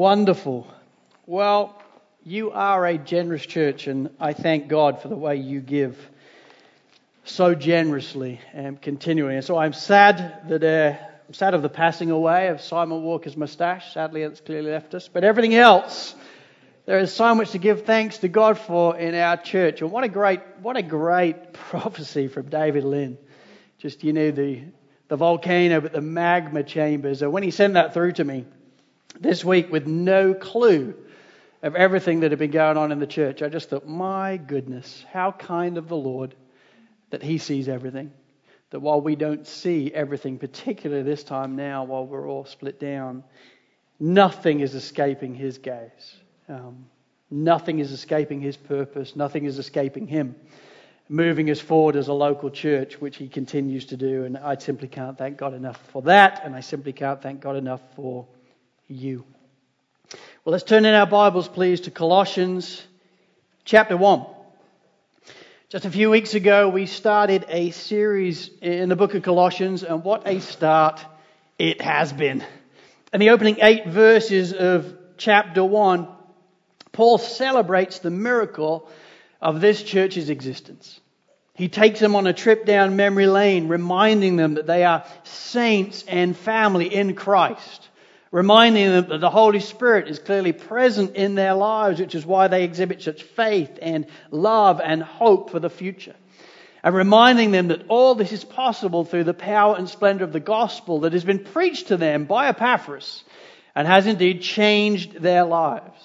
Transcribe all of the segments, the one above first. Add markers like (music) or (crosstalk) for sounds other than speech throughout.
Wonderful. Well, you are a generous church, and I thank God for the way you give so generously and continually. And so I'm sad that uh, I'm sad of the passing away of Simon Walker's moustache. Sadly, it's clearly left us. But everything else, there is so much to give thanks to God for in our church. And what a great, what a great (laughs) prophecy from David Lynn. Just you know the the volcano, but the magma chambers. And when he sent that through to me this week with no clue of everything that had been going on in the church, I just thought, my goodness, how kind of the Lord that He sees everything. That while we don't see everything, particularly this time now, while we're all split down, nothing is escaping His gaze. Um, nothing is escaping His purpose. Nothing is escaping Him. Moving us forward as a local church, which He continues to do. And I simply can't thank God enough for that. And I simply can't thank God enough for you. Well, let's turn in our Bibles, please, to Colossians chapter 1. Just a few weeks ago, we started a series in the book of Colossians, and what a start it has been. In the opening eight verses of chapter 1, Paul celebrates the miracle of this church's existence. He takes them on a trip down memory lane, reminding them that they are saints and family in Christ reminding them that the Holy Spirit is clearly present in their lives, which is why they exhibit such faith and love and hope for the future. And reminding them that all this is possible through the power and splendor of the gospel that has been preached to them by Epaphras and has indeed changed their lives.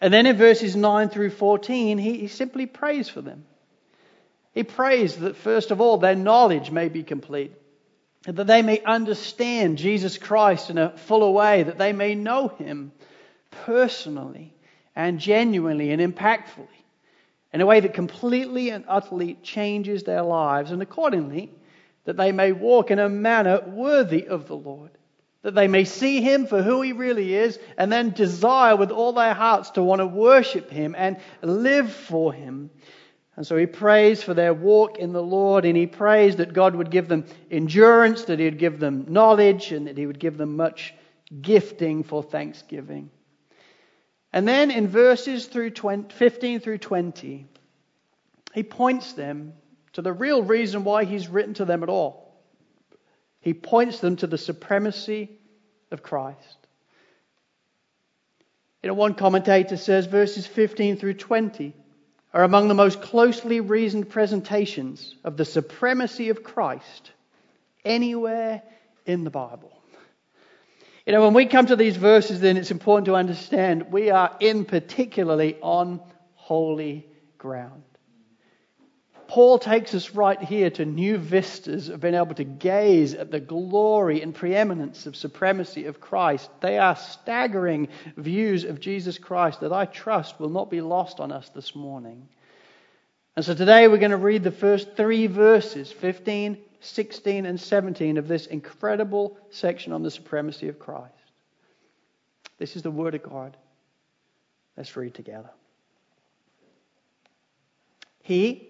And then in verses 9 through 14, he, he simply prays for them. He prays that, first of all, their knowledge may be complete that they may understand Jesus Christ in a fuller way, that they may know him personally and genuinely and impactfully in a way that completely and utterly changes their lives, and accordingly, that they may walk in a manner worthy of the Lord, that they may see him for who he really is, and then desire with all their hearts to want to worship him and live for him and so he prays for their walk in the Lord, and he prays that God would give them endurance, that he would give them knowledge, and that he would give them much gifting for thanksgiving. And then in verses through 20, 15 through 20, he points them to the real reason why he's written to them at all. He points them to the supremacy of Christ. You know, one commentator says verses 15 through 20 are among the most closely reasoned presentations of the supremacy of Christ anywhere in the Bible. You know, when we come to these verses, then it's important to understand we are in particularly on holy ground. Paul takes us right here to new vistas of being able to gaze at the glory and preeminence of supremacy of Christ. They are staggering views of Jesus Christ that I trust will not be lost on us this morning. And so today we're going to read the first three verses 15, 16, and 17 of this incredible section on the supremacy of Christ. This is the Word of God. Let's read together. He,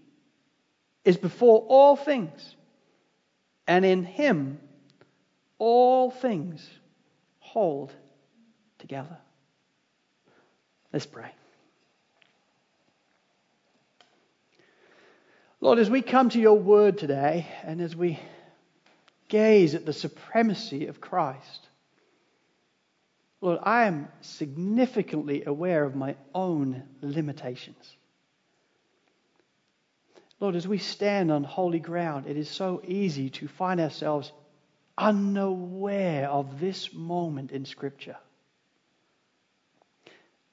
is before all things, and in him all things hold together. Let's pray. Lord, as we come to your word today, and as we gaze at the supremacy of Christ, Lord, I am significantly aware of my own limitations. Lord, as we stand on holy ground, it is so easy to find ourselves unaware of this moment in Scripture.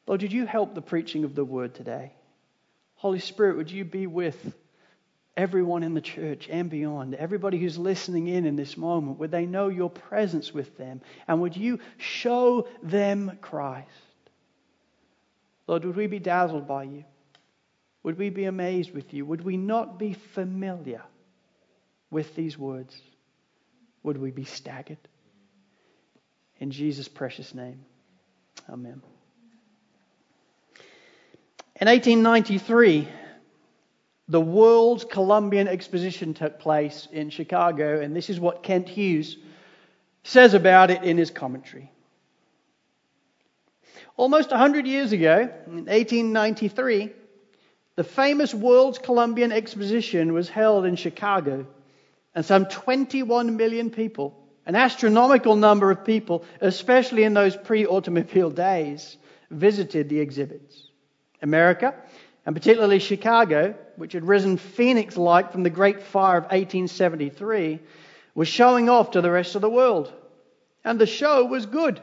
Lord, did you help the preaching of the word today? Holy Spirit, would you be with everyone in the church and beyond, everybody who's listening in in this moment, would they know your presence with them? And would you show them Christ? Lord, would we be dazzled by you? Would we be amazed with you? Would we not be familiar with these words? Would we be staggered? In Jesus' precious name, amen. In 1893, the World's Columbian Exposition took place in Chicago, and this is what Kent Hughes says about it in his commentary. Almost 100 years ago, in 1893, the famous World's Columbian Exposition was held in Chicago, and some 21 million people, an astronomical number of people, especially in those pre automobile days, visited the exhibits. America and particularly Chicago, which had risen phoenix like from the Great Fire of 1873, was showing off to the rest of the world. And the show was good.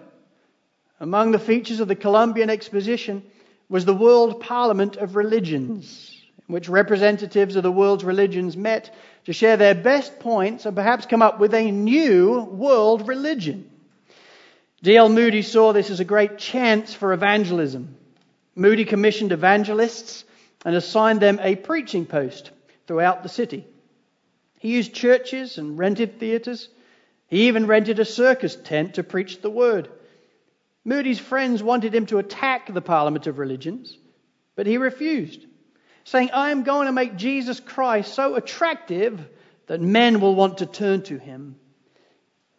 Among the features of the Columbian Exposition was the World Parliament of Religions, in which representatives of the world's religions met to share their best points and perhaps come up with a new world religion. D.L. Moody saw this as a great chance for evangelism. Moody commissioned evangelists and assigned them a preaching post throughout the city. He used churches and rented theatres. He even rented a circus tent to preach the word. Moody's friends wanted him to attack the Parliament of Religions, but he refused, saying, I am going to make Jesus Christ so attractive that men will want to turn to him.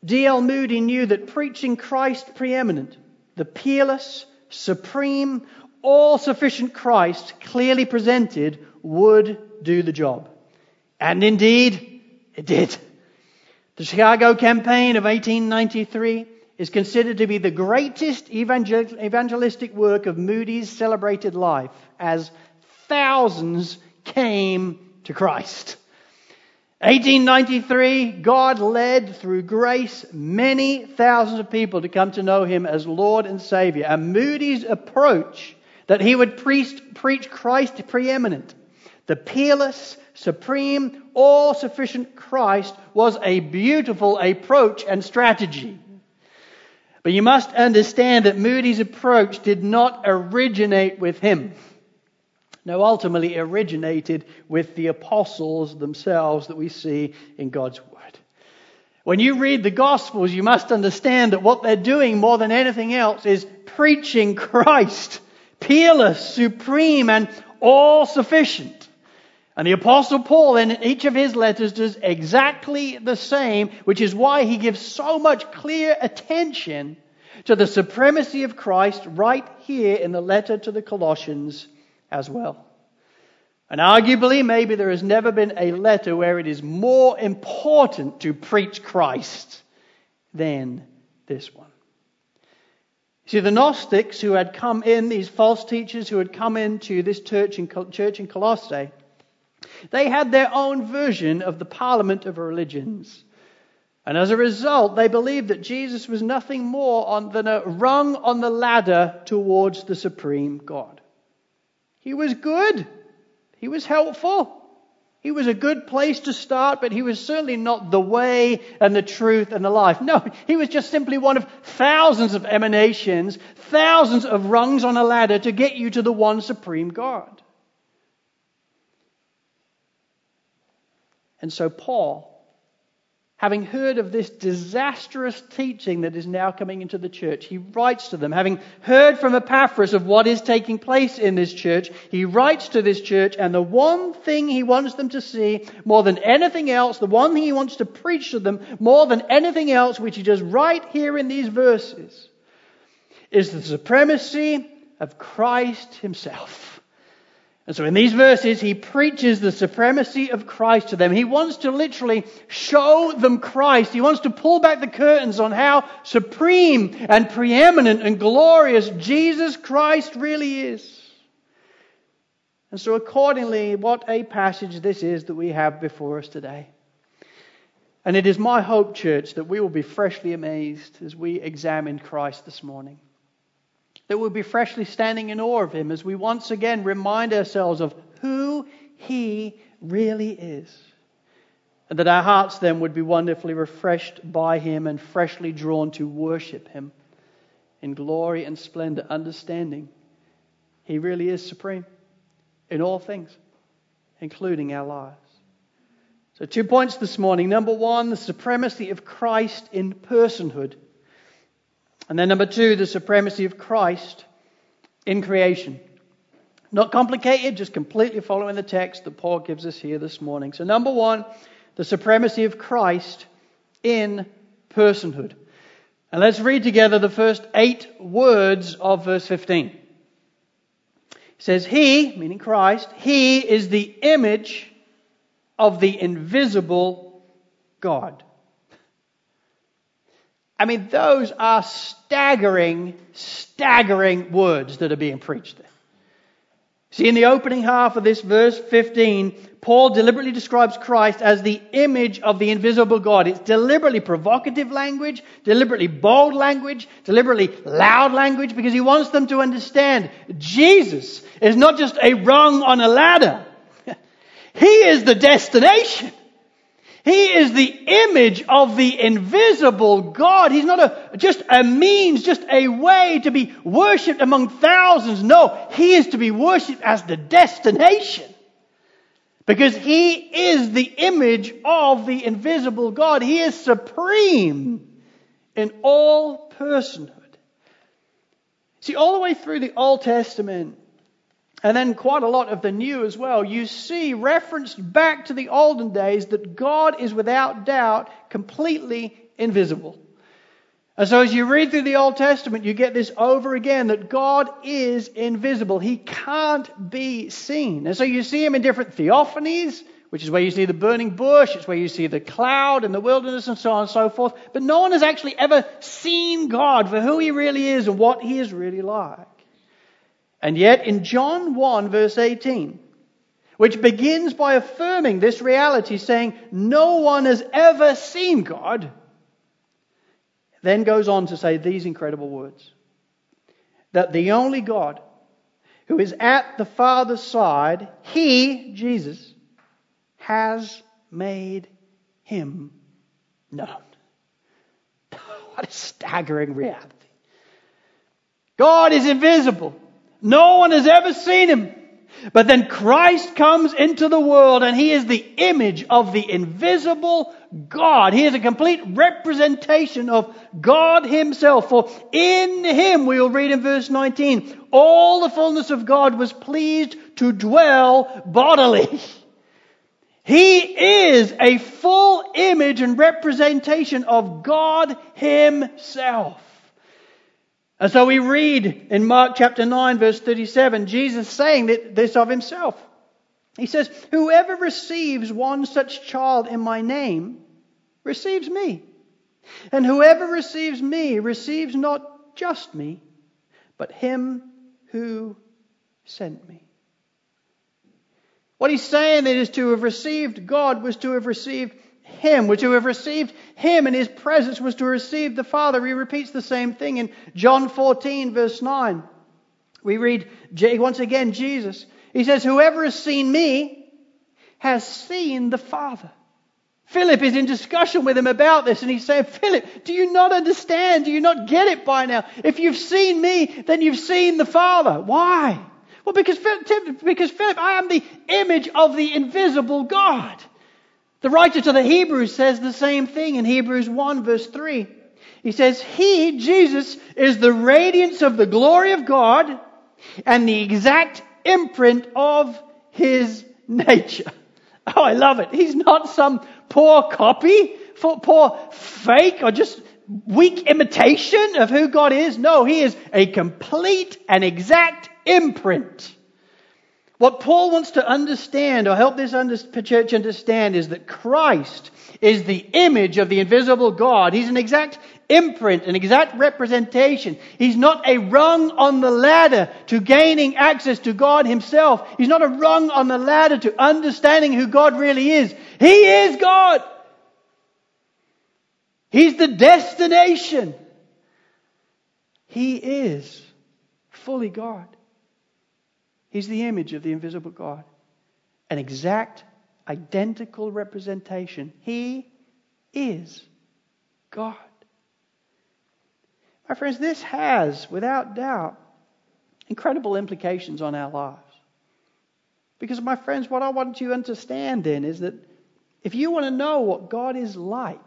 D.L. Moody knew that preaching Christ preeminent, the peerless, supreme, all sufficient Christ, clearly presented, would do the job. And indeed, it did. The Chicago campaign of 1893 is considered to be the greatest evangel- evangelistic work of Moody's celebrated life as thousands came to Christ. 1893, God led through grace many thousands of people to come to know Him as Lord and Savior. And Moody's approach that he would preach, preach Christ preeminent. The peerless, supreme, all sufficient Christ was a beautiful approach and strategy. But you must understand that Moody's approach did not originate with him. No, ultimately originated with the apostles themselves that we see in God's Word. When you read the Gospels, you must understand that what they're doing more than anything else is preaching Christ peerless, supreme, and all sufficient. And the Apostle Paul, in each of his letters, does exactly the same, which is why he gives so much clear attention to the supremacy of Christ right here in the letter to the Colossians as well. And arguably, maybe there has never been a letter where it is more important to preach Christ than this one. See, the Gnostics who had come in, these false teachers who had come into this church in, church in Colossae, they had their own version of the parliament of religions. And as a result, they believed that Jesus was nothing more than a rung on the ladder towards the supreme God. He was good. He was helpful. He was a good place to start, but he was certainly not the way and the truth and the life. No, he was just simply one of thousands of emanations, thousands of rungs on a ladder to get you to the one supreme God. And so Paul having heard of this disastrous teaching that is now coming into the church, he writes to them. Having heard from Epaphras of what is taking place in this church, he writes to this church, and the one thing he wants them to see more than anything else, the one thing he wants to preach to them more than anything else, which he does right here in these verses, is the supremacy of Christ himself. And so in these verses, he preaches the supremacy of Christ to them. He wants to literally show them Christ. He wants to pull back the curtains on how supreme and preeminent and glorious Jesus Christ really is. And so accordingly, what a passage this is that we have before us today. And it is my hope, church, that we will be freshly amazed as we examine Christ this morning that we'll be freshly standing in awe of him as we once again remind ourselves of who he really is. And that our hearts then would be wonderfully refreshed by Him and freshly drawn to worship Him in glory and splendor, understanding He really is supreme in all things, including our lives. So, two points this morning. Number one, the supremacy of Christ in personhood. And then number two, the supremacy of Christ in creation. Not complicated, just completely following the text that Paul gives us here this morning. So, number one, the supremacy of Christ in personhood. And let's read together the first eight words of verse 15. It says, He, meaning Christ, He is the image of the invisible God. I mean, those are staggering, staggering words that are being preached there. See, in the opening half of this verse 15, Paul deliberately describes Christ as the image of the invisible God. It's deliberately provocative language, deliberately bold language, deliberately loud language, because he wants them to understand Jesus is not just a rung on a ladder. (laughs) he is the destination. He is the image of the invisible God. He's not a, just a means, just a way to be worshipped among thousands. No, He is to be worshipped as the destination. Because He is the image of the invisible God. He is supreme in all personhood. See, all the way through the Old Testament, and then quite a lot of the new as well, you see referenced back to the olden days that God is without doubt completely invisible. And so as you read through the Old Testament, you get this over again that God is invisible. He can't be seen. And so you see him in different theophanies, which is where you see the burning bush, it's where you see the cloud in the wilderness and so on and so forth. But no one has actually ever seen God for who he really is and what he is really like. And yet, in John 1, verse 18, which begins by affirming this reality, saying, No one has ever seen God, then goes on to say these incredible words that the only God who is at the Father's side, He, Jesus, has made Him known. (laughs) What a staggering reality. God is invisible. No one has ever seen him. But then Christ comes into the world and he is the image of the invisible God. He is a complete representation of God himself. For in him, we will read in verse 19, all the fullness of God was pleased to dwell bodily. (laughs) He is a full image and representation of God himself. And so we read in Mark chapter 9 verse 37, Jesus saying this of himself. He says, whoever receives one such child in my name receives me. And whoever receives me receives not just me, but him who sent me. What he's saying is to have received God was to have received him, to have received him and his presence was to receive the Father. He repeats the same thing in John 14 verse 9. We read once again Jesus. He says, whoever has seen me has seen the Father. Philip is in discussion with him about this and he's saying, Philip, do you not understand? Do you not get it by now? If you've seen me, then you've seen the Father. Why? Well, because, because Philip, I am the image of the invisible God. The writer to the Hebrews says the same thing in Hebrews 1 verse 3. He says, He, Jesus, is the radiance of the glory of God and the exact imprint of His nature. (laughs) Oh, I love it. He's not some poor copy, poor fake or just weak imitation of who God is. No, He is a complete and exact imprint what Paul wants to understand, or help this church understand, is that Christ is the image of the invisible God. He's an exact imprint, an exact representation. He's not a rung on the ladder to gaining access to God Himself. He's not a rung on the ladder to understanding who God really is. He is God. He's the destination. He is fully God. He's the image of the invisible God. An exact identical representation. He is God. My friends, this has, without doubt, incredible implications on our lives. Because, my friends, what I want you to understand then is that if you want to know what God is like,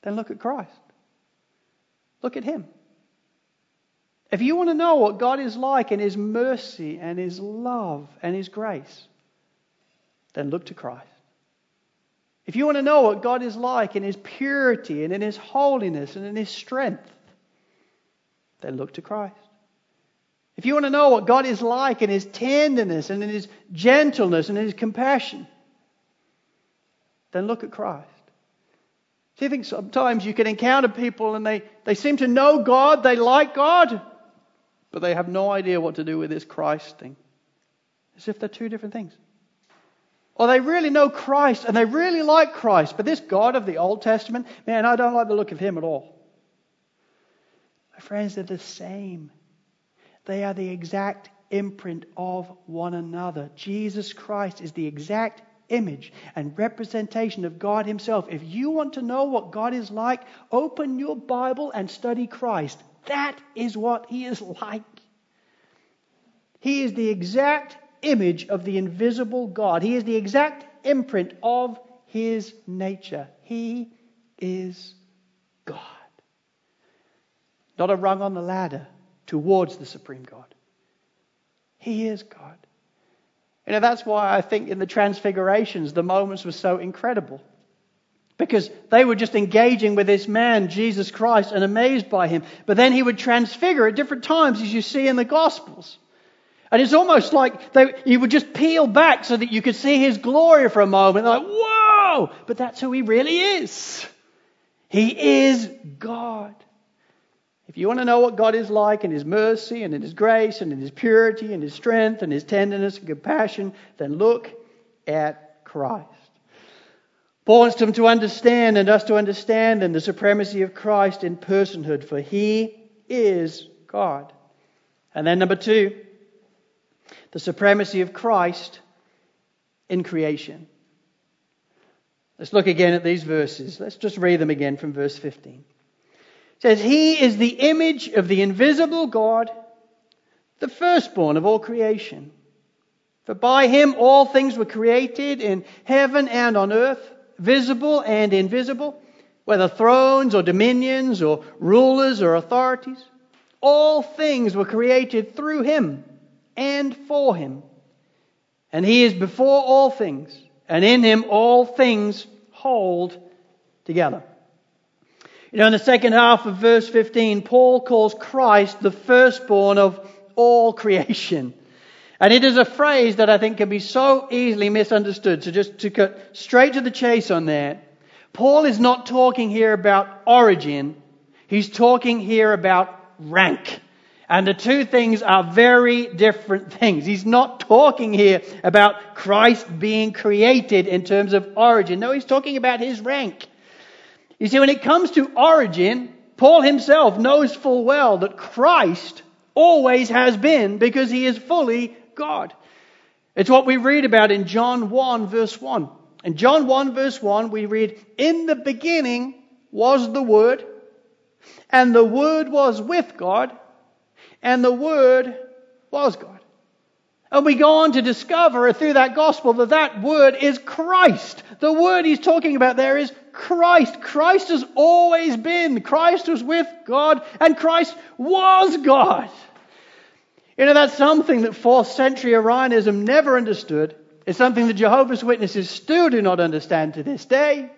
then look at Christ. Look at Him. If you want to know what God is like in His mercy and His love and His grace, then look to Christ. If you want to know what God is like in His purity and in His holiness and in His strength, then look to Christ. If you want to know what God is like in His tenderness and in His gentleness and in His compassion, then look at Christ. Do you think sometimes you can encounter people and they, they seem to know God, they like God, but they have no idea what to do with this Christ thing? As if they're two different things. Or they really know Christ and they really like Christ, but this God of the Old Testament, man, I don't like the look of him at all. My friends, they're the same. They are the exact imprint of one another. Jesus Christ is the exact image and representation of God Himself. If you want to know what God is like, open your Bible and study Christ. That is what He is like. He is the exact image of the invisible God. He is the exact imprint of His nature. He is God. Not a rung on the ladder towards the supreme God. He is God. You know, that's why I think in the transfigurations, the moments were so incredible. Because they were just engaging with this man, Jesus Christ, and amazed by him. But then he would transfigure at different times, as you see in the Gospels. And it's almost like they, he would just peel back so that you could see his glory for a moment. Like, whoa! But that's who he really is. He is God. If you want to know what God is like in His mercy and in His grace and in His purity and His strength and His tenderness and compassion, then look at Christ. Paul wants them to understand and us to understand and the supremacy of Christ in personhood, for He is God. And then number two, the supremacy of Christ in creation. Let's look again at these verses. Let's just read them again from verse 15 It says, He is the image of the invisible God, the firstborn of all creation. For by him all things were created in heaven and on earth, visible and invisible, whether thrones or dominions or rulers or authorities. All things were created through him and for him. And he is before all things, and in him all things hold together. You know, in the second half of verse 15, Paul calls Christ the firstborn of all creation. And it is a phrase that I think can be so easily misunderstood. So just to cut straight to the chase on that, Paul is not talking here about origin. He's talking here about rank. And the two things are very different (laughs) things. He's not talking here about Christ being created in terms of origin. No, he's talking about his rank. You see, when it comes to origin, Paul himself knows full well that Christ always has been because he is fully God. It's what we read about in John 1 verse 1. In John 1 verse 1 we read, In the beginning was the Word, and the Word was with God, and the Word was God. And we go on to discover through that gospel that that word is Christ. The word he's talking about there is Christ. Christ has always been. Christ was with God and Christ was God. You know, that's something that fourth century Arianism never understood. It's something that Jehovah's Witnesses still do not understand to this day.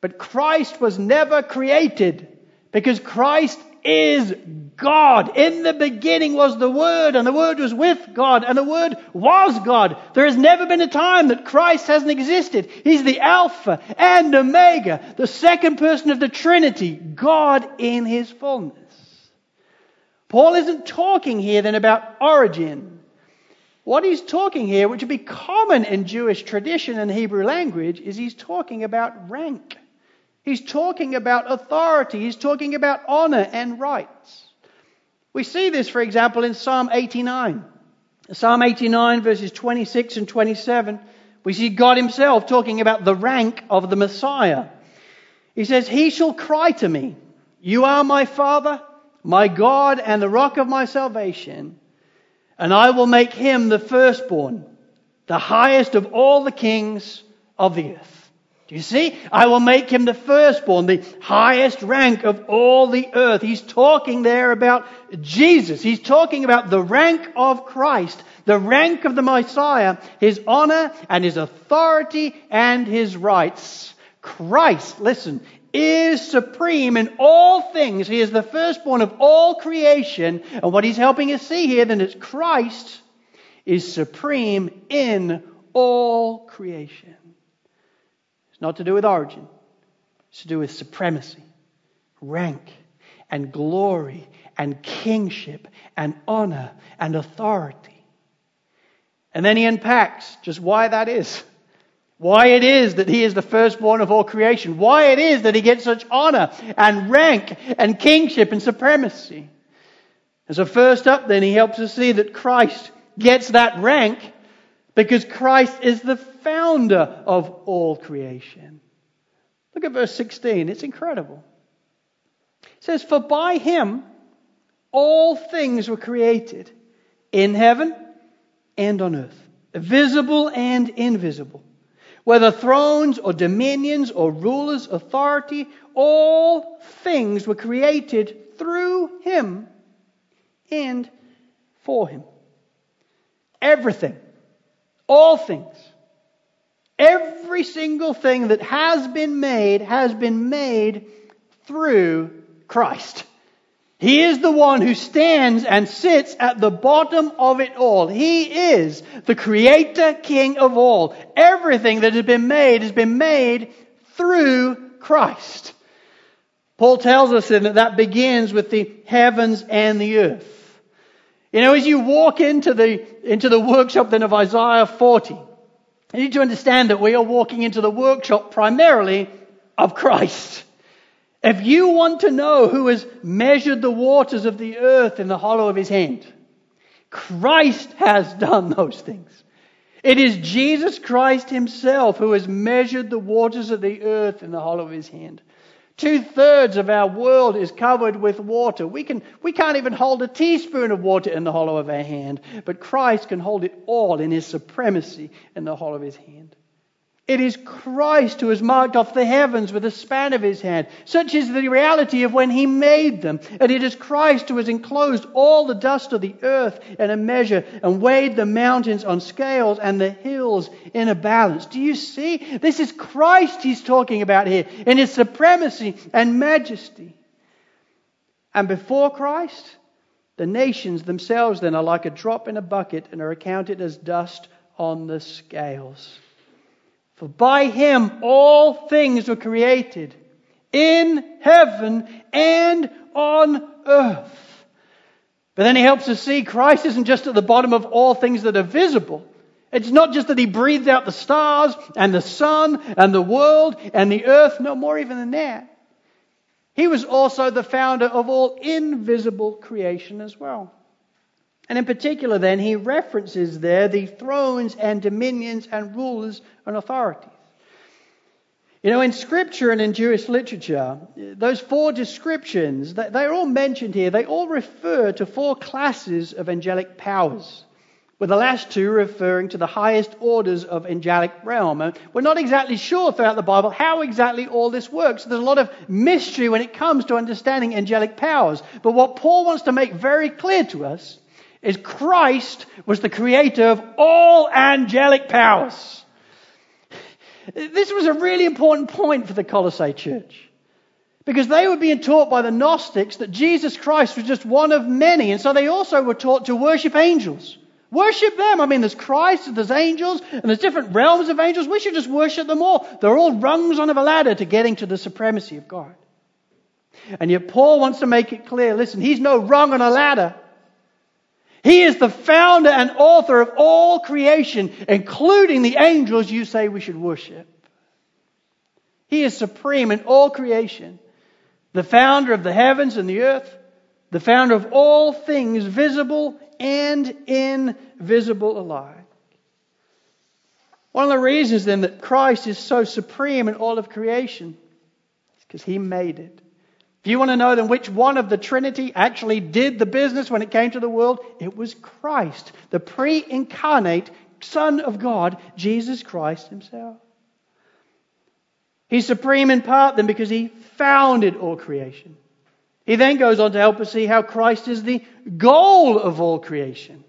But Christ was never created because Christ is God. In the beginning was the Word, and the Word was with God, and the Word was God. There has never been a time that Christ hasn't existed. He's the Alpha and Omega, the second person of the Trinity, God in His fullness. Paul isn't talking here then about origin. What he's talking here, which would be common in Jewish tradition and Hebrew language, is he's talking about rank. He's talking about authority. He's talking about honor and rights. We see this, for example, in Psalm 89. Psalm 89 verses 26 and 27, we see God himself talking about the rank of the Messiah. He says, He shall cry to me, You are my Father, my God, and the rock of my salvation, and I will make him the firstborn, the highest of all the kings of the earth. Do you see? I will make him the firstborn, the highest rank of all the earth. He's talking there about Jesus. He's talking about the rank of Christ, the rank of the Messiah, his honor and his authority and his rights. Christ, listen, is supreme in all things. He is the firstborn of all creation. And what he's helping us see here then is Christ is supreme in all creation. It's not to do with origin, it's to do with supremacy, rank, and glory, and kingship, and honor, and authority. And then he unpacks just why that is. Why it is that he is the firstborn of all creation. Why it is that he gets such honor and rank and kingship and supremacy. And so first up then he helps us see that Christ gets that rank because Christ is the founder of all creation. Look at verse 16. It's incredible. It says, For by him all things were created in heaven and on earth, visible and invisible. Whether thrones or dominions or rulers, authority, all things were created through him and for him. Everything all things. Every single thing that has been made has been made through Christ. He is the one who stands and sits at the bottom of it all. He is the creator king of all. Everything that has been made has been made through Christ. Paul tells us that that begins with the heavens and the earth. You know, as you walk into the, into the workshop then of Isaiah 40, you need to understand that we are walking into the workshop primarily of Christ. If you want to know who has measured the waters of the earth in the hollow of his hand, Christ has (laughs) done those things. It is Jesus Christ himself who has measured the waters of the earth in the hollow of his hand. Two thirds of our world is covered with water. We, can, we can't even hold a teaspoon of water in the hollow of our hand, but Christ can hold it all in his supremacy in the hollow of his hand. It is Christ who has marked off the heavens with the span of his hand. Such is the reality of when he made them. And it is Christ who has enclosed all the dust of the earth in a measure and weighed the mountains on scales and the hills in a balance. Do you see? This is Christ he's talking about here in his supremacy and majesty. And before Christ, the nations themselves then are like a drop in a bucket and are accounted as dust on the scales. For by him all things were created in heaven and on earth. But then he helps us see Christ isn't just at the bottom of all things that are visible. It's not just that he breathed out the stars and the sun and the world and the earth, no more even than that. He was also the founder of all invisible creation as well. And in particular, then, he references there the thrones and dominions and rulers and authorities. You know, in scripture and in Jewish literature, those four descriptions, they're all mentioned here. They all refer to four classes of angelic powers, with the last two referring to the highest orders of angelic realm. And we're not exactly sure throughout the Bible how exactly all this works. There's a lot of mystery when it comes to understanding angelic powers. But what Paul wants to make very clear to us is Christ was the creator of all angelic powers. This was a really important point for the Colossae church. Because they were being taught by the Gnostics that Jesus Christ was just one of many. And so they also were taught to worship angels. Worship them. I mean, there's Christ, there's angels, and there's different realms of angels. We should just worship them all. They're all rungs on a ladder to getting to the supremacy of God. And yet Paul wants to make it clear listen, he's no rung on a ladder. He is the founder and author of all creation, including the angels you say we should worship. He is supreme in all creation, the founder of the heavens and the earth, the founder of all things, visible and invisible alike. One of the reasons then that Christ is so supreme in all of creation is because he made it. If you want to know then which one of the Trinity actually did the business when it came to the world, it was Christ, the pre incarnate Son of God, Jesus Christ himself. He's supreme in part then because he founded all creation. He then goes on to help us see how Christ is the goal of all creation.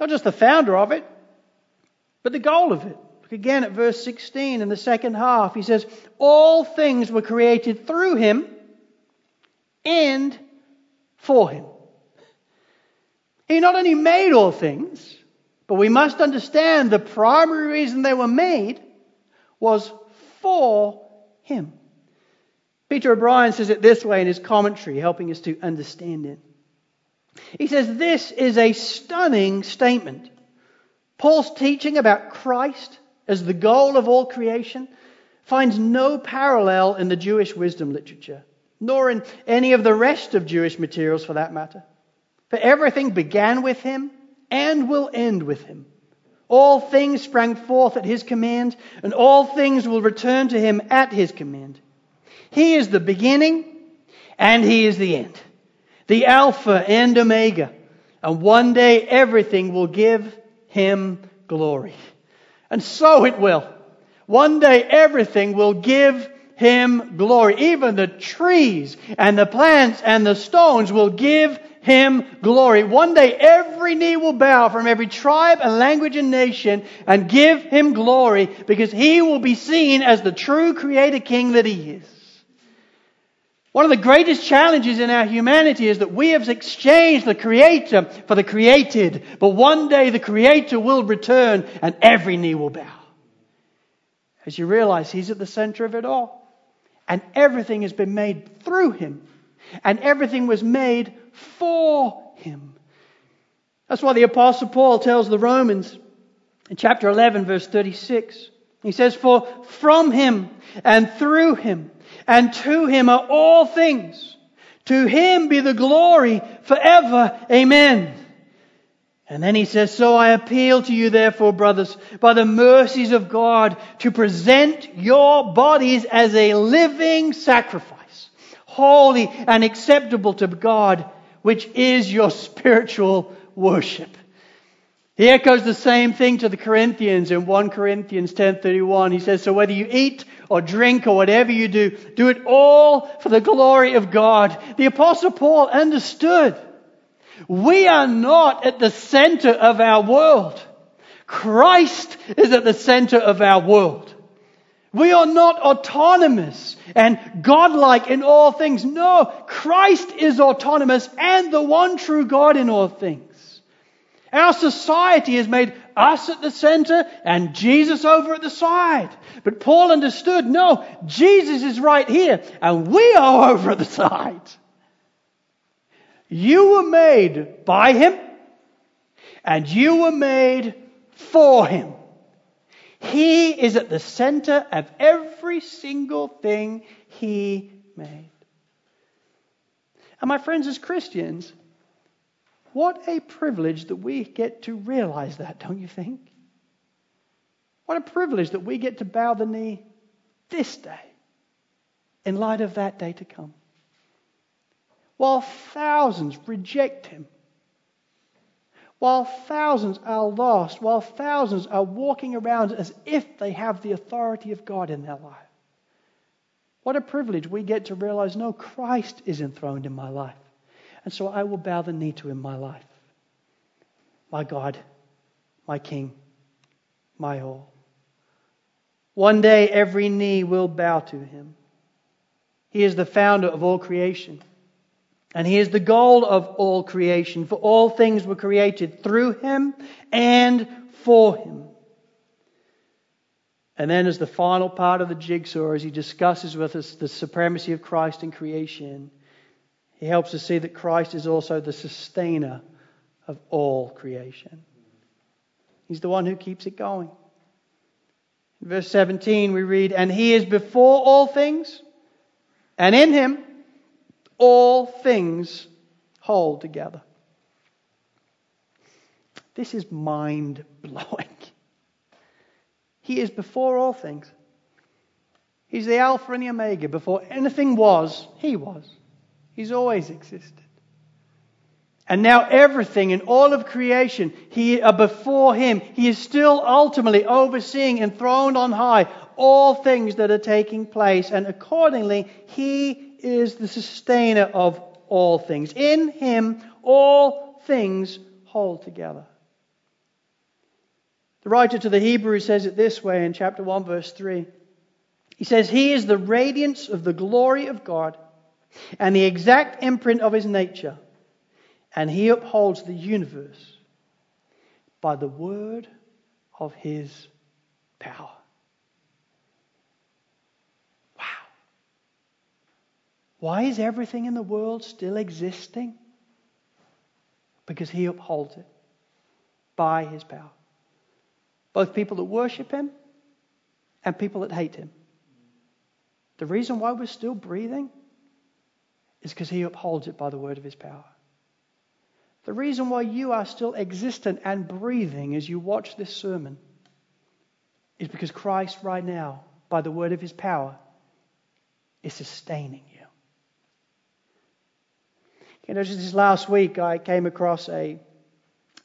Not just the founder of it, but the goal of it. Look again at verse 16 in the second half. He says, All things were created through him and for him. He not only made all things, but we must understand the primary reason they were made was for him. Peter O'Brien says it this way in his commentary, helping us to understand it. He says, This is a stunning statement. Paul's teaching about Christ as the goal of all creation finds no parallel in the Jewish wisdom literature, nor in any of the rest of Jewish materials for that matter. For everything began with him and will end with him. All things sprang forth at his command, and all things will return to him at his command. He is the beginning and He is the end, the Alpha and Omega. And one day everything will give Him glory. And so it will. One day everything will give Him glory. Even the trees and the plants and the stones will give him glory. One day every knee will bow from every tribe and language and nation and give him glory because he will be seen as the true creator king that he is. One of the greatest challenges in our humanity is that we have exchanged the Creator for the created. But one day the Creator will return and every knee will bow. As you realize, He's at the center of it all. And everything has been made through Him. And everything was made for Him. That's why the Apostle Paul tells the Romans in chapter 11, verse 36, he says, For from Him and through Him and to him are all things. To him be the glory forever. Amen. And then he says, So I appeal to you, therefore, brothers, by the mercies of God, to present your bodies as a living sacrifice, holy and acceptable to God, which is your spiritual worship. He echoes the same thing to the Corinthians in 1 Corinthians 10:31. He says, "So whether you eat or drink or whatever you do, do it all for the glory of God." The apostle Paul understood. We are not at the center of our world. Christ is at the center of our world. We are not autonomous and godlike in all things. No, Christ is autonomous and the one true God in all things. Our society has made us at the center and Jesus over at the side. But Paul understood, no, Jesus is right here and we are (laughs) over at the side. You were made by Him and you were made for Him. He is at the center of every single thing He made. And my friends, as Christians, what a privilege that we get to realize that, don't you think? What a privilege that we get to bow the knee this day in light of that day to come. While thousands reject him, while thousands are lost, while thousands are walking around as if they have the authority of God in their life. What a privilege we get to realize no, Christ is enthroned in my life. And so I will bow the knee to him in my life. My God, my King, my all. One day every knee will bow to him. He is the founder of all creation. And he is the goal of all creation, for all things were created through him and for him. And then, as the final part of the jigsaw, as he discusses with us the supremacy of Christ in creation, he helps us see that Christ is also the sustainer of all creation. He's the one who keeps it going. In verse 17, we read, And he is before all things, and in him all things hold together. This is mind blowing. (laughs) He is before all things. He's the Alpha and the Omega. Before anything was, He was. He's always existed. And now everything in all of creation, he uh, before him, he is still ultimately overseeing enthroned on high all things that are taking place, and accordingly, he is the sustainer of all things. In him, all things hold together. The writer to the Hebrews says it this way in chapter 1, verse 3. He says, He is the radiance of the glory of God and the exact imprint of his nature and he upholds the universe by the word of his power. Why is everything in the world still existing? Because he upholds it by his power. Both people that worship him and people that hate him. The reason why we're still breathing is because he upholds it by the word of his power. The reason why you are still existent and breathing as you watch this sermon is because Christ, right now, by the word of his power, is sustaining you. You know, just this last week, I came across a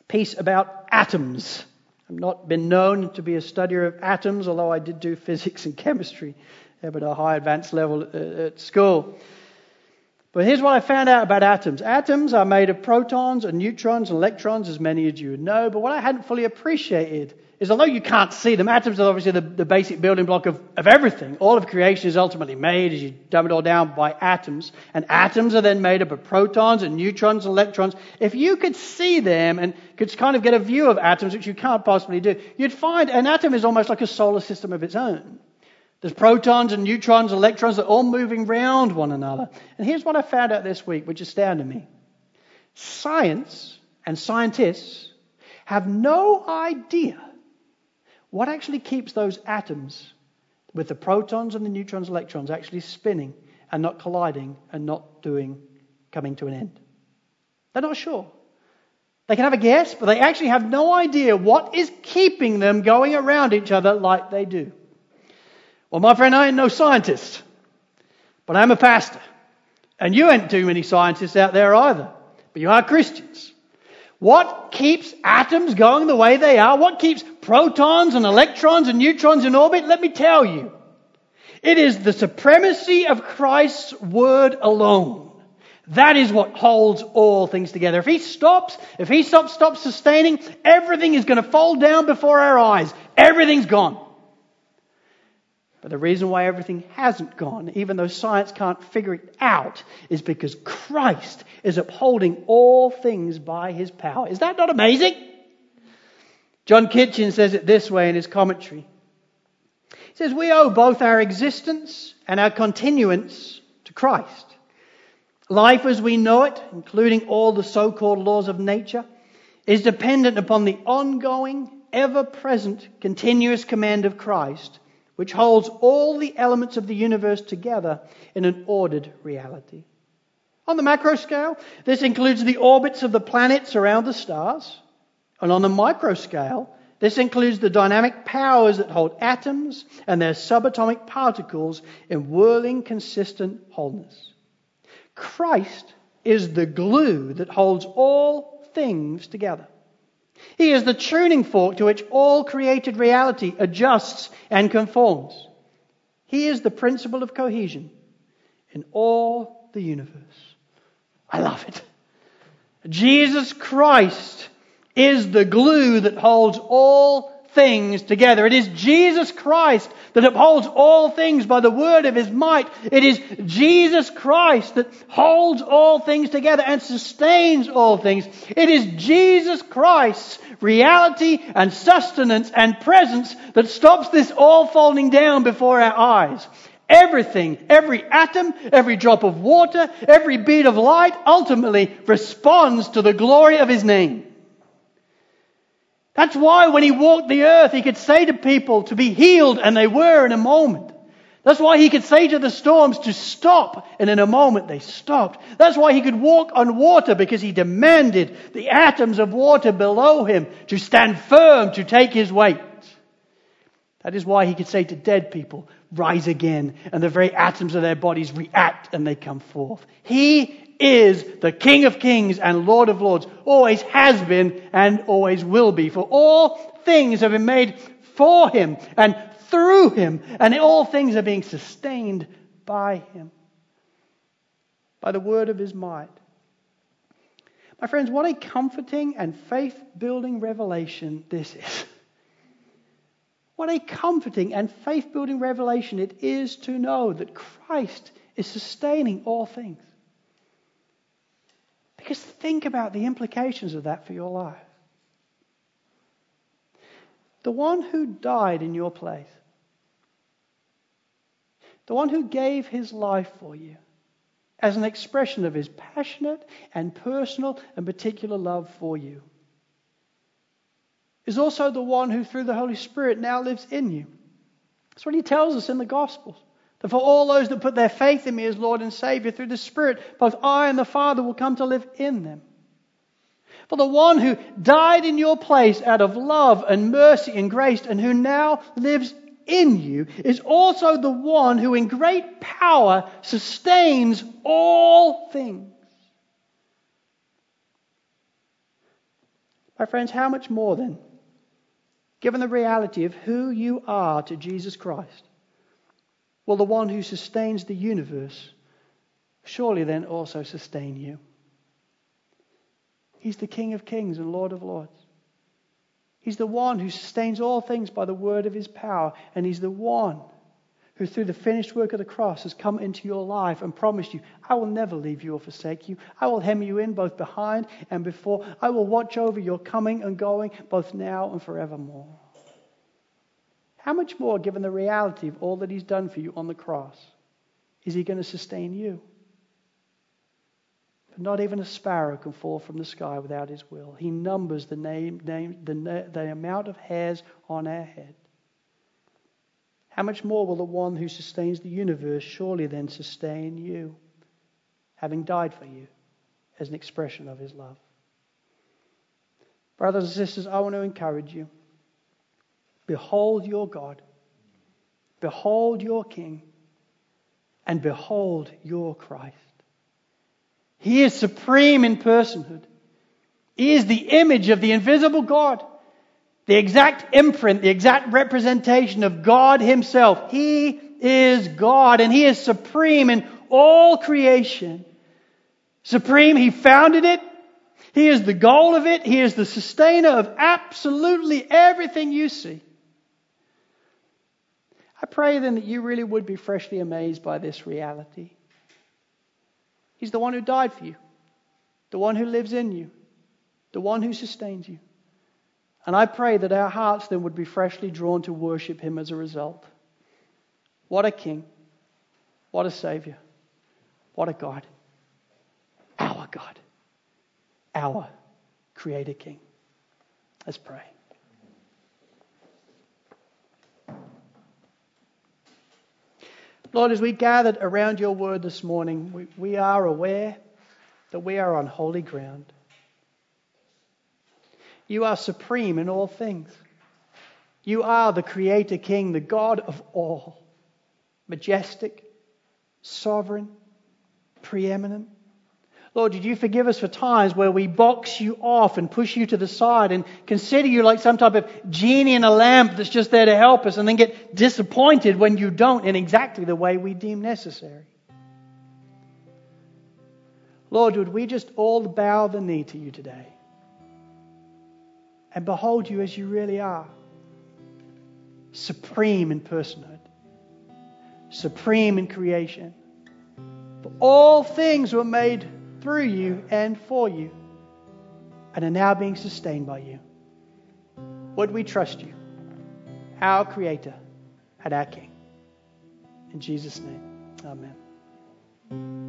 piece about atoms. I've not been known to be a studier of atoms, although I did do physics and chemistry uh, at a high advanced level uh, at school. But here's what I found out about atoms. Atoms are made of protons and neutrons and electrons, as many as you know. But what I hadn't fully appreciated is although you can't see them, atoms are obviously the, the basic building block of, of everything. All of creation is ultimately made, as you dumb it all down, by atoms. And atoms are then made up of protons and neutrons and electrons. If you could see them and could kind of get a view of atoms, which you can't possibly do, you'd find an atom is almost like a solar system of its own. There's protons and neutrons, and electrons, they're all moving around one another. And here's what I found out this week, which astounded me. Science and scientists have no idea what actually keeps those atoms with the protons and the neutrons, electrons actually spinning and not colliding and not doing, coming to an end. They're not sure. They can have a guess, but they actually have no idea what is keeping them going around each other like they do. Well, my friend, I ain't no scientist, but I'm a pastor. And you ain't too many scientists out there either, but you are Christians. What keeps atoms going the way they are? What keeps protons and electrons and neutrons in orbit? Let me tell you. It is the supremacy of Christ's word alone. That is what holds all things together. If he stops, if he stops, stops sustaining, everything is going to fall down before our eyes. Everything's gone. But the reason why everything hasn't gone, even though science can't figure it out, is because Christ is upholding all things by his power. Is that not amazing? John Kitchen says it this way in his commentary. He says, We owe both our existence and our continuance to Christ. Life as we know it, including all the so called laws of nature, is dependent upon the ongoing, ever present, continuous command of Christ which holds all the elements of the universe together in an ordered reality. On the macro scale, this includes the orbits of the planets around the stars. And on the micro scale, this includes the dynamic powers that hold atoms and their subatomic particles in whirling consistent wholeness. Christ is the glue that holds all things together. He is the tuning fork to which all created reality adjusts and conforms. He is the principle of cohesion in all the universe. I love it. Jesus Christ is the glue that holds all things together. It is Jesus Christ that upholds all things by the word of his might. It is Jesus Christ that holds all things together and sustains all things. It is Jesus Christ's reality and sustenance and presence that stops this all falling down before our eyes. Everything, every atom, every drop of water, every bead of light ultimately responds to the glory of his name. That's why when he walked the earth, he could say to people to be healed, and they were in a moment. That's why he could say to the storms to stop, and in a moment they stopped. That's why he could walk on water because he demanded the atoms of water below him to stand firm, to take his weight. That is why he could say to dead people, rise again, and the very atoms of their bodies react and they come forth. He is the King of kings and Lord of lords, always has been and always will be. For all things have been made for him and through him, and all things are being sustained by him, by the word of his might. My friends, what a comforting and faith building revelation this is. What a comforting and faith building revelation it is to know that Christ is sustaining all things. Because think about the implications of that for your life. The one who died in your place the one who gave his life for you as an expression of his passionate and personal and particular love for you, is also the one who, through the Holy Spirit, now lives in you. That's what he tells us in the Gospels. That for all those that put their faith in me as Lord and Savior through the Spirit, both I and the Father will come to live in them. For the one who died in your place out of love and mercy and grace and who now lives in you is also the one who in great power sustains all things. My friends, how much more then, given the reality of who you are to Jesus Christ, will the one who sustains the universe surely then also sustain you? He's the King of kings and Lord of lords. He's the one who sustains all things by the word of his power. And he's the one who, through the finished work of the cross, has come into your life and promised you, I will never leave you or forsake you. I will hem you in both behind and before. I will watch over your coming and going, both now and forevermore. How much more, given the reality of all that he's done for you on the cross, is he going to sustain you? But not even a sparrow can fall from the sky without his will. He numbers the, name, name, the, the amount of hairs on our head. How much more will the one who sustains the universe surely then sustain you, having died for you as an expression of his love? Brothers and sisters, I want to encourage you. Behold your God, behold your King, and behold your Christ. He is supreme in personhood. He is the image of the invisible God, the exact imprint, the exact representation of God Himself. He is God and He is supreme in all creation. Supreme, He founded it. He is the goal of it. He is the sustainer of absolutely everything you see. Pray then that you really would be freshly amazed by this reality. He's the one who died for you, the one who lives in you, the one who sustains you. And I pray that our hearts then would be freshly drawn to worship him as a result. What a king. What a savior. What a God. Our God. Our creator king. Let's pray. Lord, as we gathered around your word this morning, we, we are aware that we are on holy ground. You are supreme in all things. You are the Creator King, the God of all, majestic, sovereign, preeminent. Lord, did you forgive us for times where we box you off and push you to the side and consider you like some type of genie in a lamp that's just there to help us and then get disappointed when you don't in exactly the way we deem necessary? Lord, would we just all bow the knee to you today and behold you as you really are? Supreme in personhood, supreme in creation. For all things were made through you and for you, and are now being sustained by you. Would we trust you, our Creator and our King? In Jesus' name, Amen.